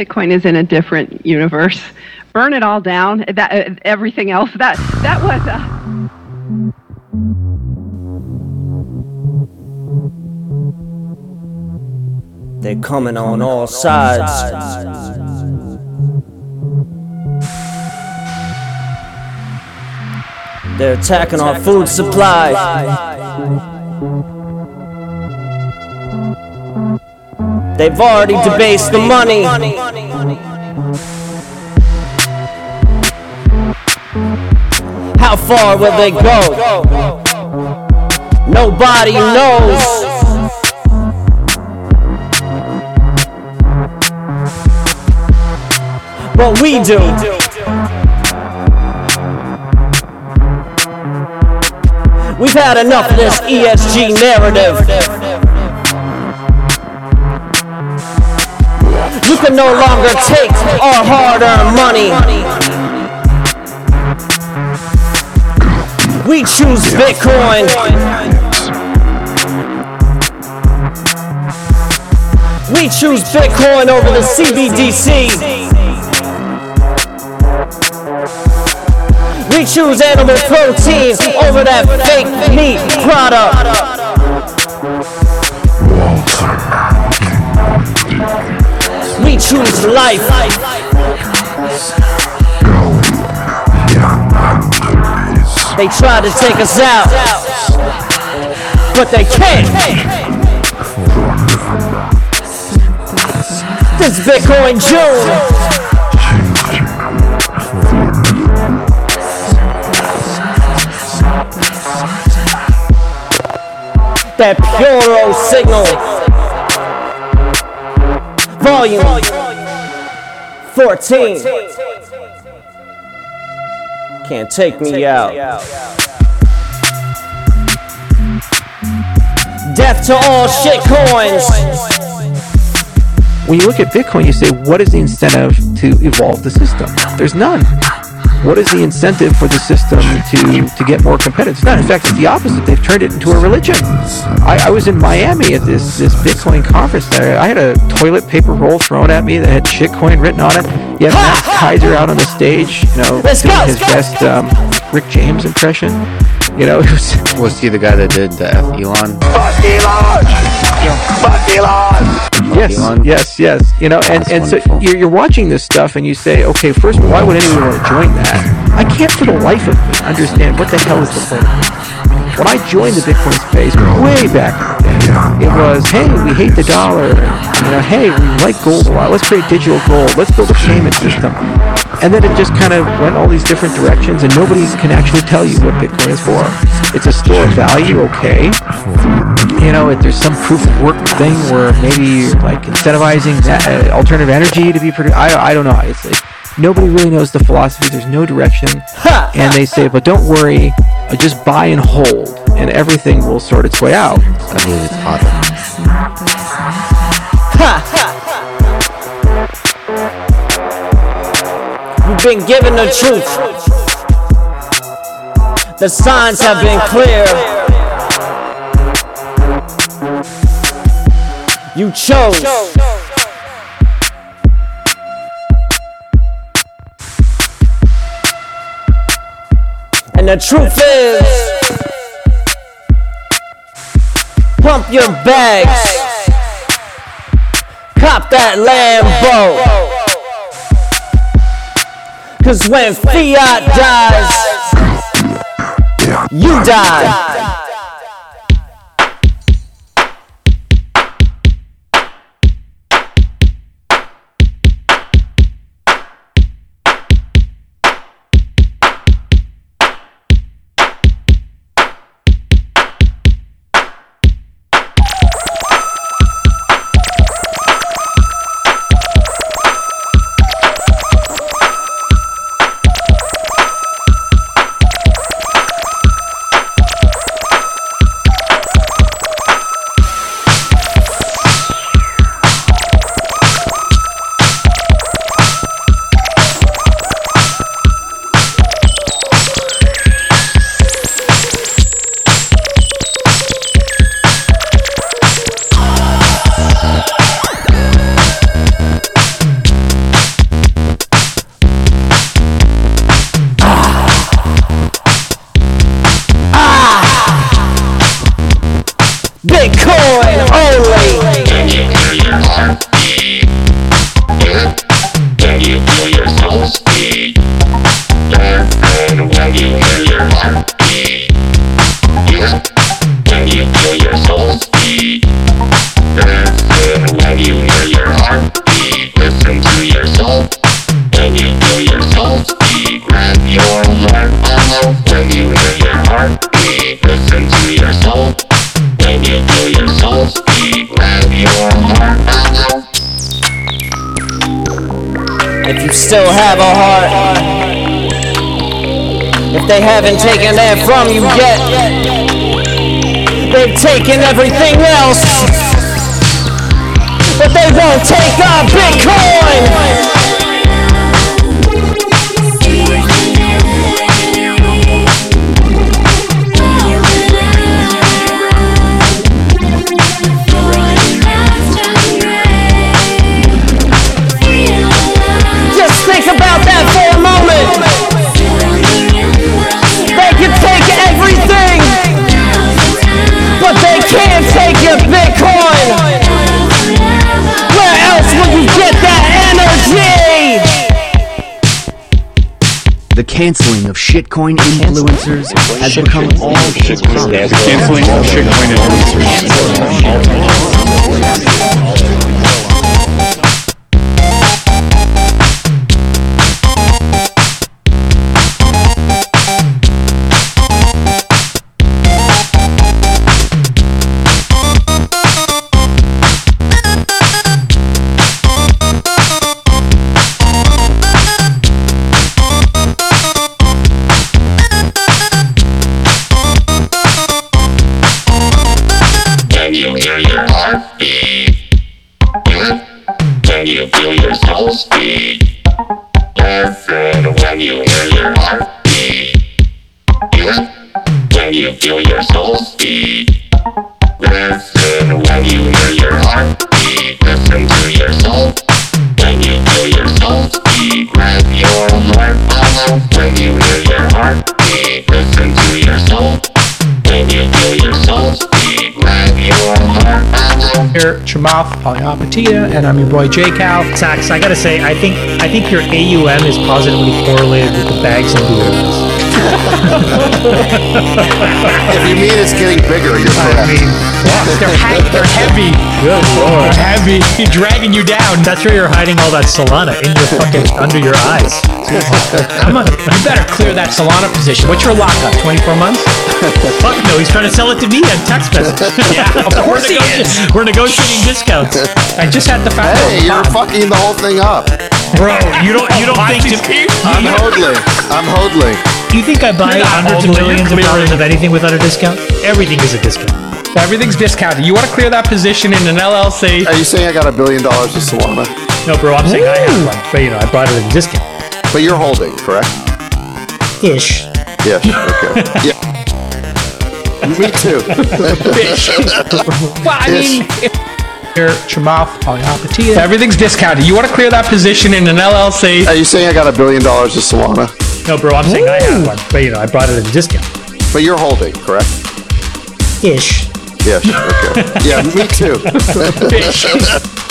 Bitcoin is in a different universe. Burn it all down. That uh, everything else. That that was. Uh, They're coming on all sides. They're attacking our food supply. They've already debased the money. How far will they go? Nobody knows. What we do. We've had enough of this ESG narrative. You can no longer take our hard earned money. We choose Bitcoin. We choose Bitcoin over the CBDC. We choose animal protein over that fake meat product. Choose life. They try to take us out, but they can't. This Bitcoin June. That Puro signal. Volume 14. Can't take me out. Death to all shitcoins. When you look at Bitcoin, you say, what is the incentive to evolve the system? There's none. What is the incentive for the system to, to get more competitive? It's not. In fact, it's the opposite. They've turned it into a religion. I, I was in Miami at this, this Bitcoin conference there. I had a toilet paper roll thrown at me that had shitcoin written on it. You had Max Keiser out on the stage, you know, Let's doing go, his let's best um, Rick James impression. You know, it was Was he the guy that did the F Elon? Yes, Elon. Yes, yes. Yes. You know, and, That's and so you're, you're watching this stuff and you say, okay, first, why would anyone want to join that? I can't for the life of me understand what the hell is the point. When I joined the Bitcoin space way back in the day, it was, hey, we hate the dollar. You know, hey, we like gold a lot. Let's create digital gold. Let's build a payment system. And then it just kind of went all these different directions, and nobody can actually tell you what Bitcoin is for. It's a store of value, okay you know, if there's some proof of work thing where maybe you're like incentivizing that, uh, alternative energy to be produced. I, I don't know. It's like, nobody really knows the philosophy. There's no direction. And they say, but don't worry, uh, just buy and hold, and everything will sort its way out. I believe it's hot. You've been given the truth. The signs have been clear. You chose. And the truth is, pump your bags, cop that Lambo. Cause when fiat dies, you die. You still have a heart, if they haven't taken that from you yet, they've taken everything else, but they won't take our Bitcoin. Canceling of shitcoin influencers has become all hip hop. Canceling all shitcoin influencers. Chamath Palihapitiya, and I'm your boy J Cal. Sacks, I gotta say, I think I think your AUM is positively correlated with the bags and beers. If you mean it's getting bigger, you're I correct. mean, they're, he- they're heavy. Good lord. They're heavy, dragging you down. That's where you're hiding all that Solana in your fucking under your eyes. Come on, you better clear that Solana position. What's your lockup? 24 months? Fuck no, he's trying to sell it to me on text message. yeah, of course he is. We're negotiating discounts. I just had the fact. That. Hey, you're fucking the whole thing up. bro. You don't you don't think to, I'm hodling. I'm hodling. you think I buy You're hundreds of holding, millions of dollars of anything without a discount? Everything is a discount. Everything's discounted. You want to clear that position in an LLC? Are you saying I got a billion dollars of Solana? No, bro, I'm saying I have one, but you know, I bought it at a discount. But you're holding, correct? Ish. Yes. Okay. Yeah. Me too. Well, I mean, if Here, Chamath Palihapitiya. everything's discounted. You want to clear that position in an LLC? Are you saying I got a billion dollars of Solana? No, bro, I'm saying I have one, but you know, I brought it at a discount. But you're holding, correct? Ish. Yes. Okay. Yeah, me too.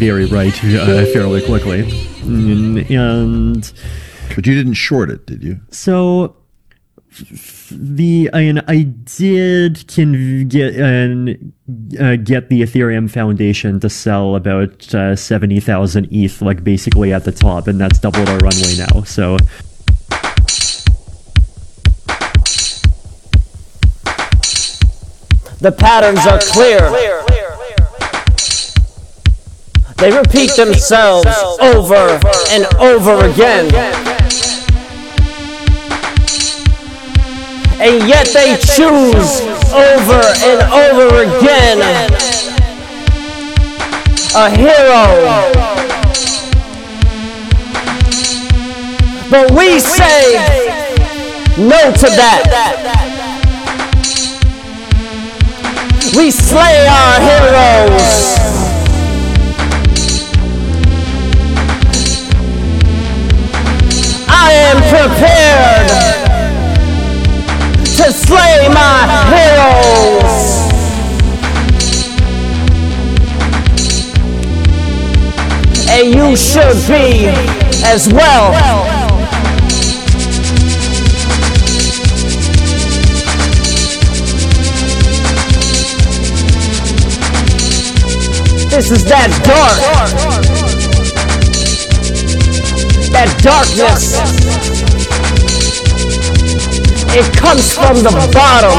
very right uh, fairly quickly. Mm, And But you didn't short it, did you? so the I mean, I did can get and uh, get the Ethereum Foundation to sell about uh, seventy thousand ETH, like basically at the top, and that's doubled our runway now. So The patterns are clear. They repeat themselves over and over again. And yet they choose over and over again a hero. But we say no to that. We slay our heroes. Am prepared to slay my heroes. And you should be as well. This is that dark. That darkness. It comes from the bottom.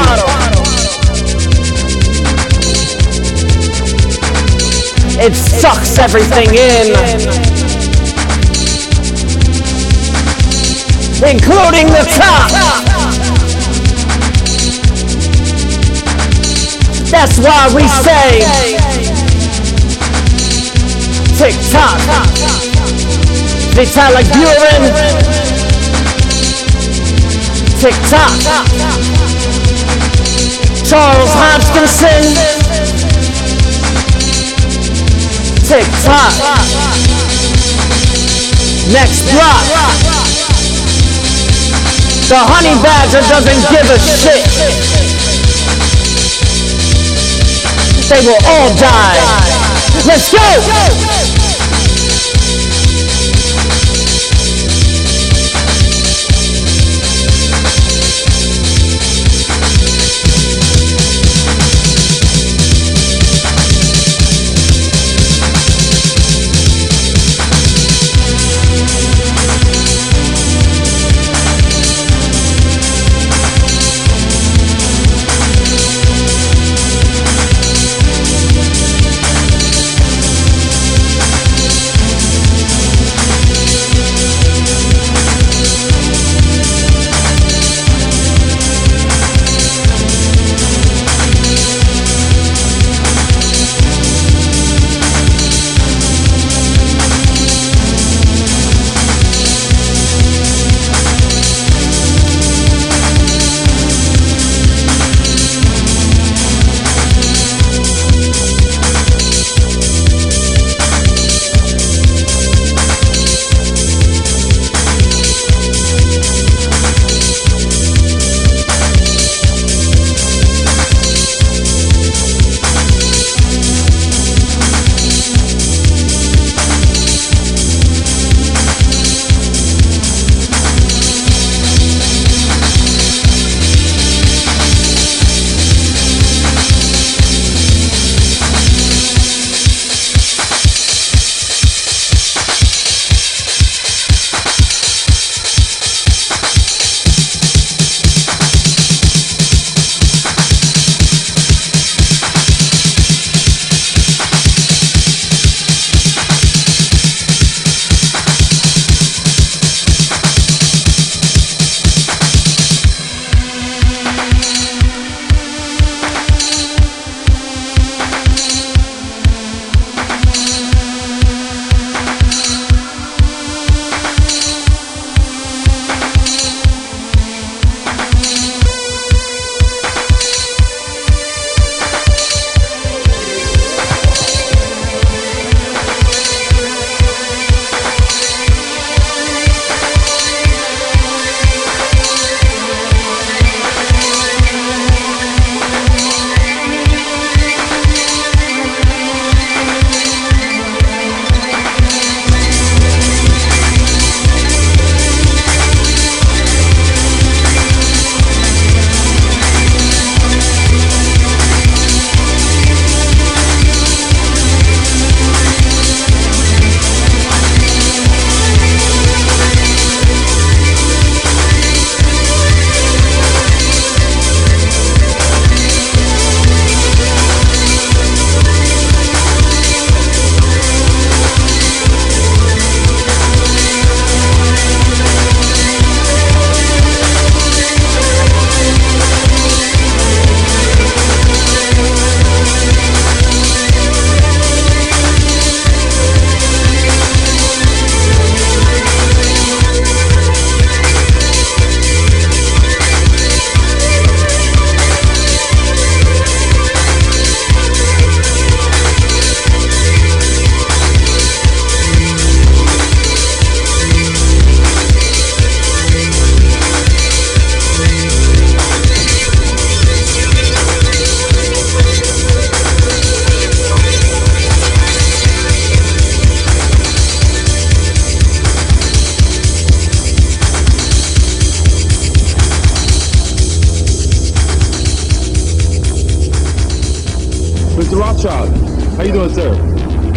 It sucks everything in. Including the top. That's why we say tick tock. Vitalik Buterin. Tick tock. Charles Hoskinson. Tick tock. Next block. The honey badger doesn't give a shit. They will all die. Let's go!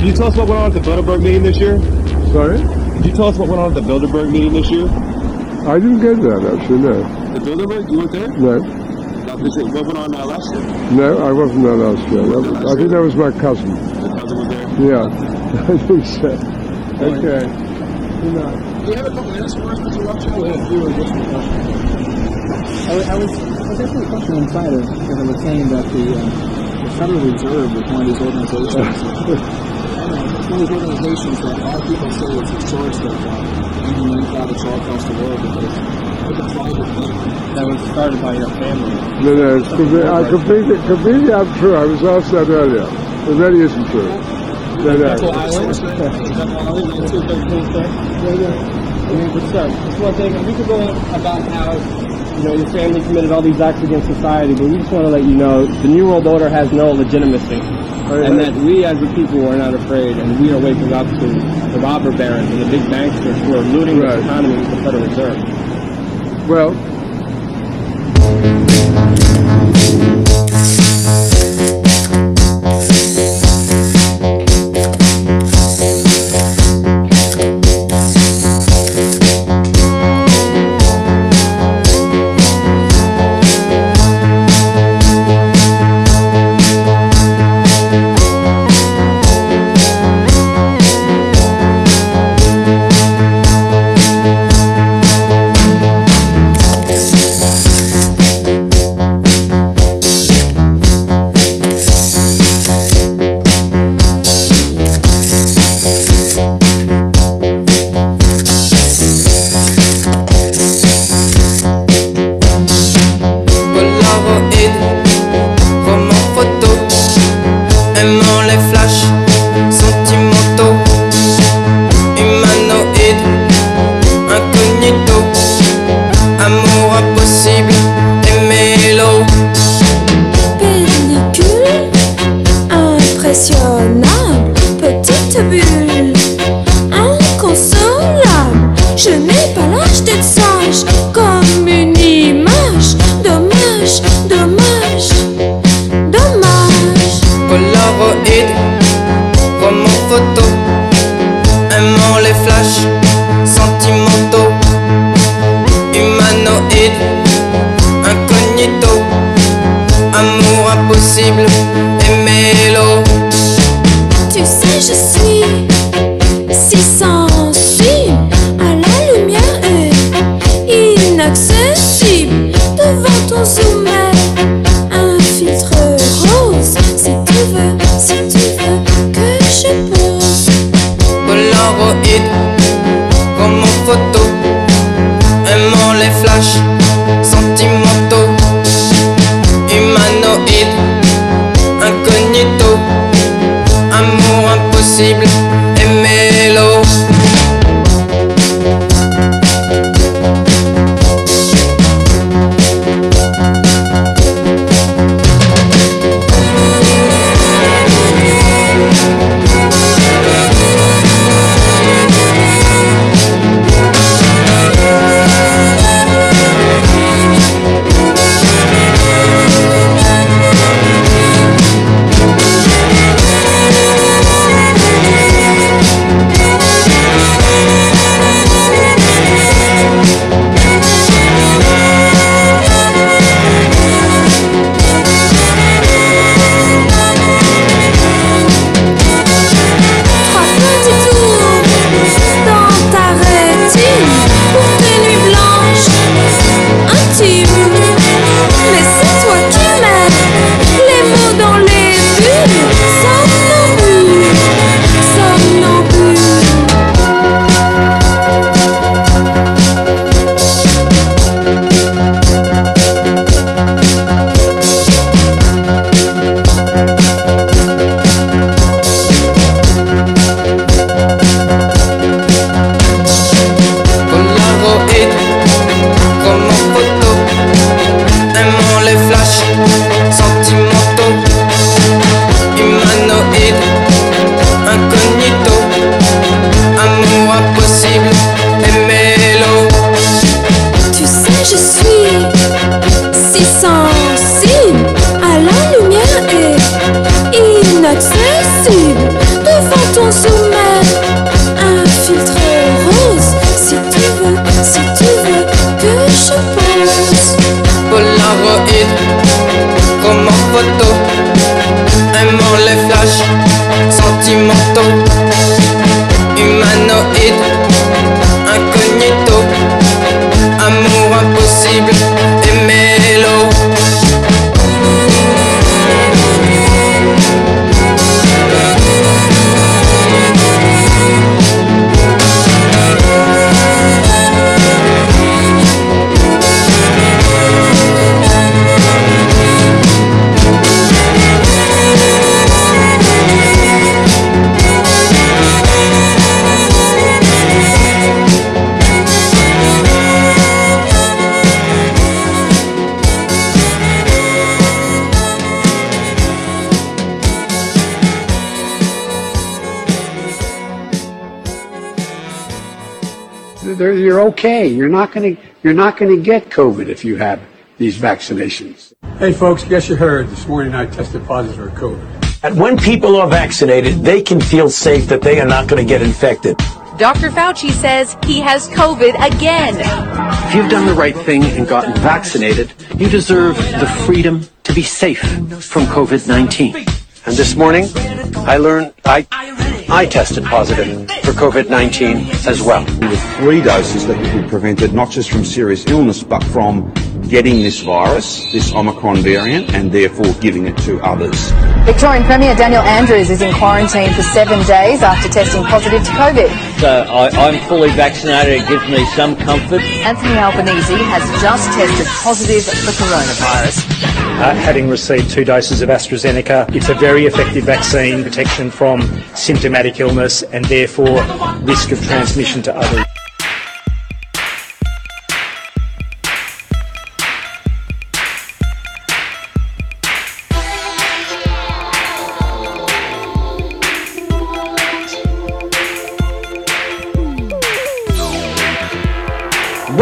You tell us what went on at the Bilderberg meeting this year? Sorry? Can you tell us what went on at the Bilderberg meeting this year? I didn't get that actually, no. The Bilderberg? You weren't there? No. Not. What went on uh, last year? No, I wasn't there last year. That was- I think that was my cousin. The cousin was there? Yeah. I think so. Okay. Good night. Do you have a couple minutes for us, Mr. Rothschild? I was, I was, I was asking a question inside of because I was saying that the, uh, the Federal Reserve is one of these organizations. I don't know, it's one of these organizations that a lot of people say is the source of uh, engineering products all across the world because it's a private thing that was started by your family. No, no, it's completely, I completely, completely untrue. I was asked that earlier. It really isn't true. No, no. That's what Island? Is that Island? 1913 sir? Yeah, yeah. I mean, but sir, just one thing, we could go on about how, you know, your family committed all these acts against society, but we just want to let you know the New World Order has no legitimacy. And that we as the people are not afraid, and we are waking up to the robber barons and the big banksters who are looting this economy with the Federal Reserve. Well, okay. You're not going to you're not going to get COVID if you have these vaccinations. Hey, folks, guess you heard this morning I tested positive for COVID. And when people are vaccinated, they can feel safe that they are not going to get infected. Dr. Fauci says he has COVID again. If you've done the right thing and gotten vaccinated, you deserve the freedom to be safe from COVID-19. And this morning, I learned I I tested positive for COVID-19 as well. With three doses that could prevent it not just from serious illness, but from getting this virus, this Omicron variant, and therefore giving it to others. Victorian Premier Daniel Andrews is in quarantine for seven days after testing positive to COVID. So I, I'm fully vaccinated. It gives me some comfort. Anthony Albanese has just tested positive for coronavirus. Uh, having received two doses of AstraZeneca, it's a very effective vaccine, protection from symptomatic illness and therefore risk of transmission to others.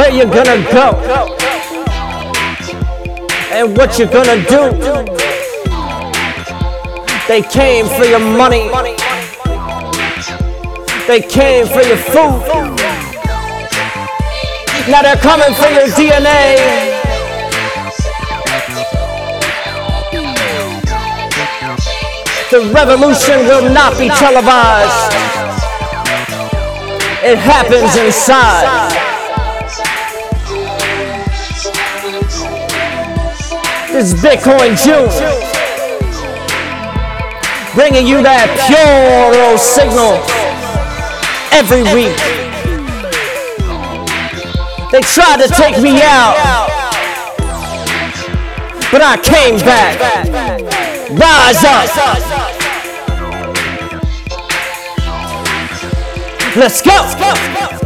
Where you gonna go? And what you gonna do? They came for your money. They came for your food. Now they're coming for your DNA. The revolution will not be televised. It happens inside. This is Bitcoin June. Bringing you that pure signal every week. They tried to take me out, but I came back. Rise up. Let's go.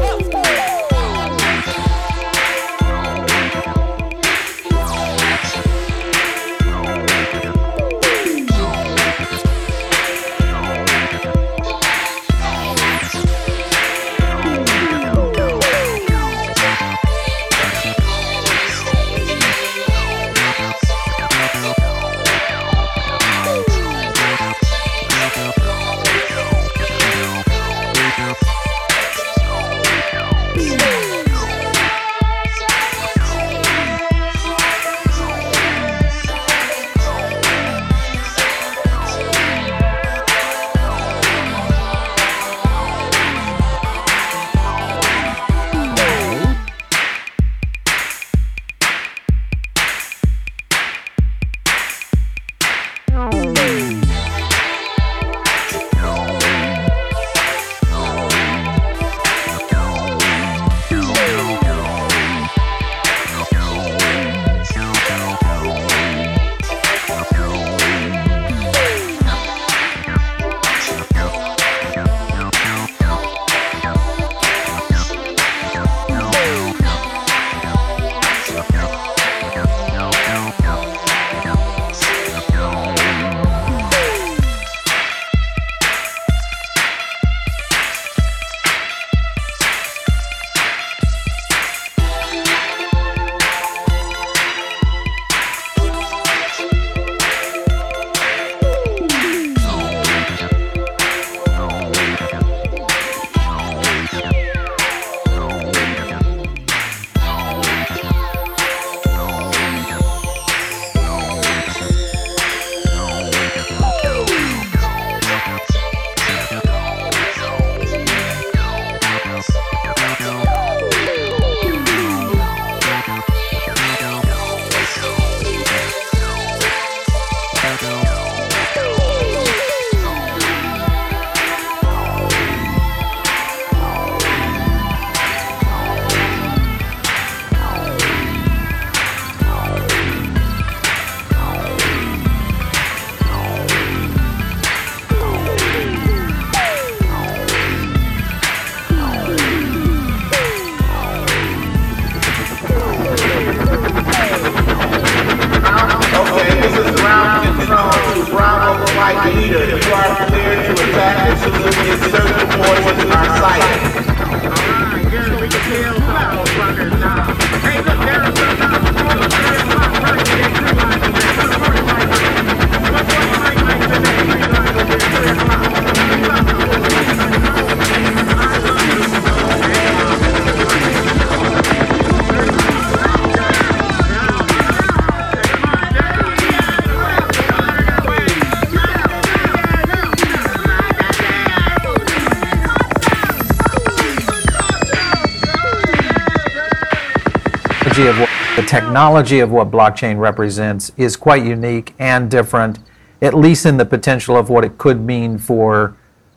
Technology of what the technology of what blockchain represents is quite unique and different, at least in the potential of what it could mean for,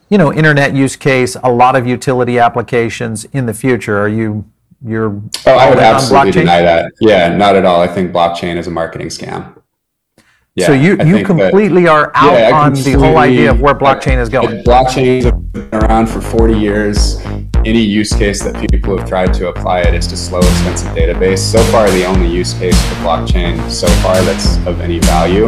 you know, internet use case, a lot of utility applications in the future. Are you you're Oh, I would all in on absolutely deny that. Yeah, not at all. I think blockchain is a marketing scam. Yeah, so you I you think that- completely are out Yeah, on the whole idea of where completely- blockchain is going. Blockchain has been around for 40 years. Any use case that people have tried to apply it is to slow, expensive database. So far, the only use case for blockchain so far that's of any value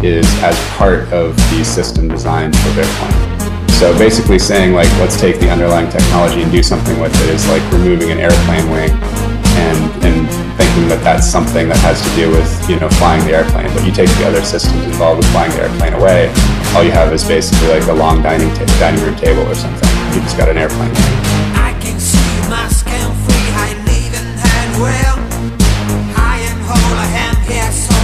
is as part of the system design for Bitcoin. So basically saying like, let's take the underlying technology and do something with it is like removing an airplane wing and, and thinking that that's something that has to do with, you know, flying the airplane. But you take the other systems involved with flying the airplane away, all you have is basically like a long dining, ta- dining room table or something. You just got an airplane wing. Mask and free, I live in hand well. I am whole, I am here, soul,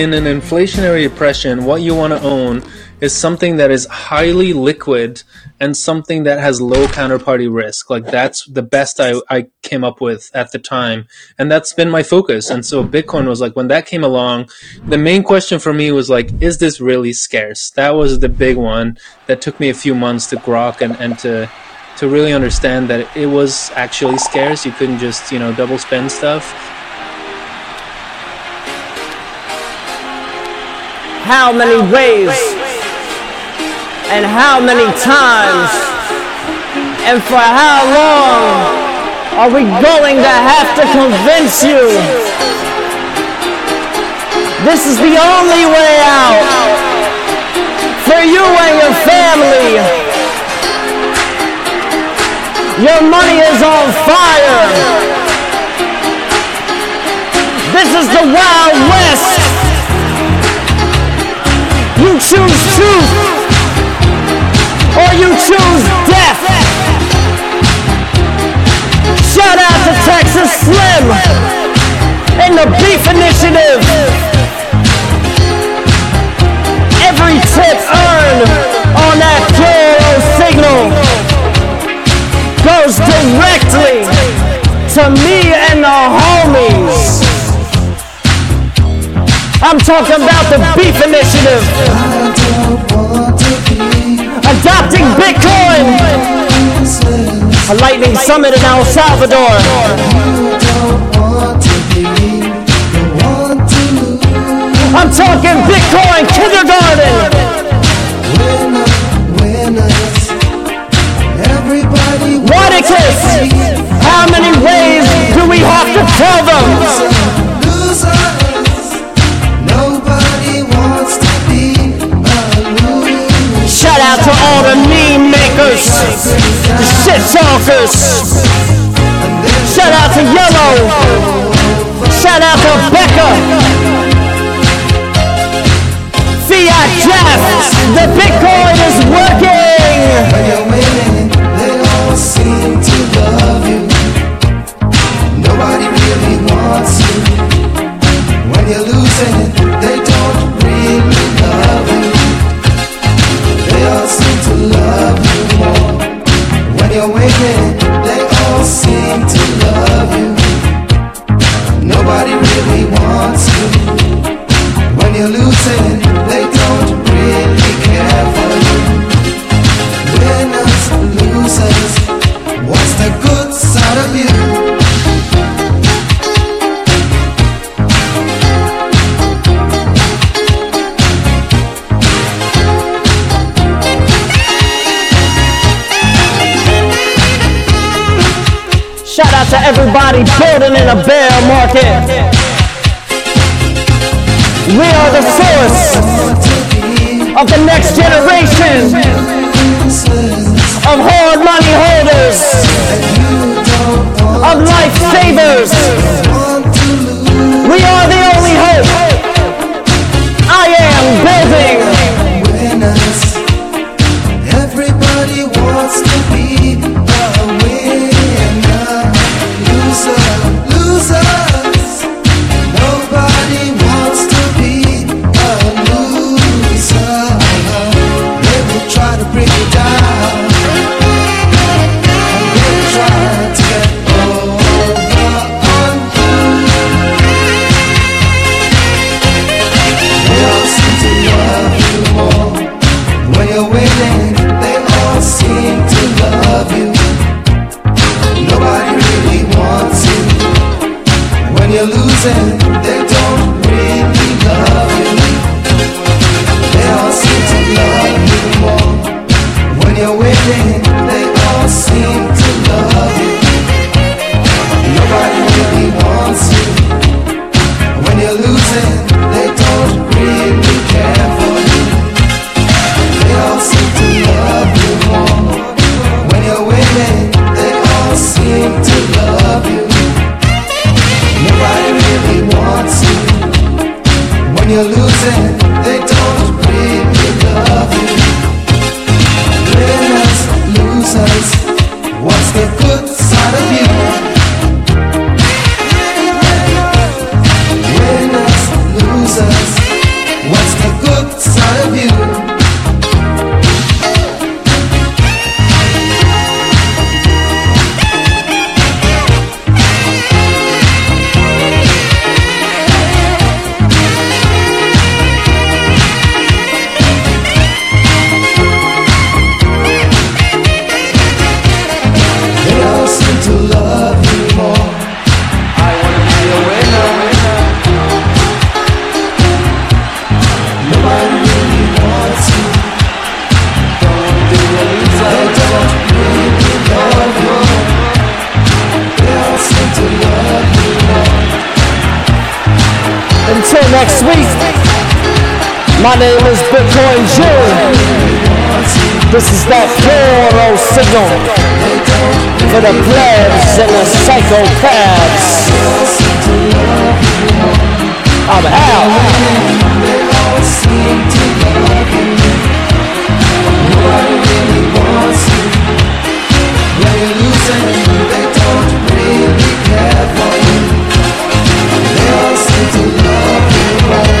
in an inflationary depression, what you want to own is something that is highly liquid and something that has low counterparty risk. Like that's the best I, I came up with at the time. And that's been my focus. And so Bitcoin was like, when that came along, the main question for me was like, is this really scarce? That was the big one that took me a few months to grok and, and to, to really understand that it was actually scarce. You couldn't just, you know, double spend stuff. How many ways and how many times and for how long are we going to have to convince you this is the only way out for you and your family? Your money is on fire. This is the Wild West. Choose truth or you choose death. Shout out to Texas Slim and the Beef Initiative. Every tip earned on that Puro signal goes directly to me and the homies. I'm talking about the Beef Initiative. Adopting Bitcoin. A lightning summit in El Salvador. I'm talking Bitcoin kindergarten. Waticus. How many ways do we have to tell them? The shit talkers. Shout out to Yellow. Shout out to Becca. Fiat Jeff. The Bitcoin is working. Seem to love you. Nobody really wants you. When you're losing, they don't really you're they all seem to love you. Nobody really wants you. When you're losing, everybody building in a bear market. We are the source of the next generation of hard money holders, of lifesavers. We next week. My name is Bitcoin June. This is that Puro signal for the plebs and the psychopaths. I'm out. They don't really care for you. They all seem to love love.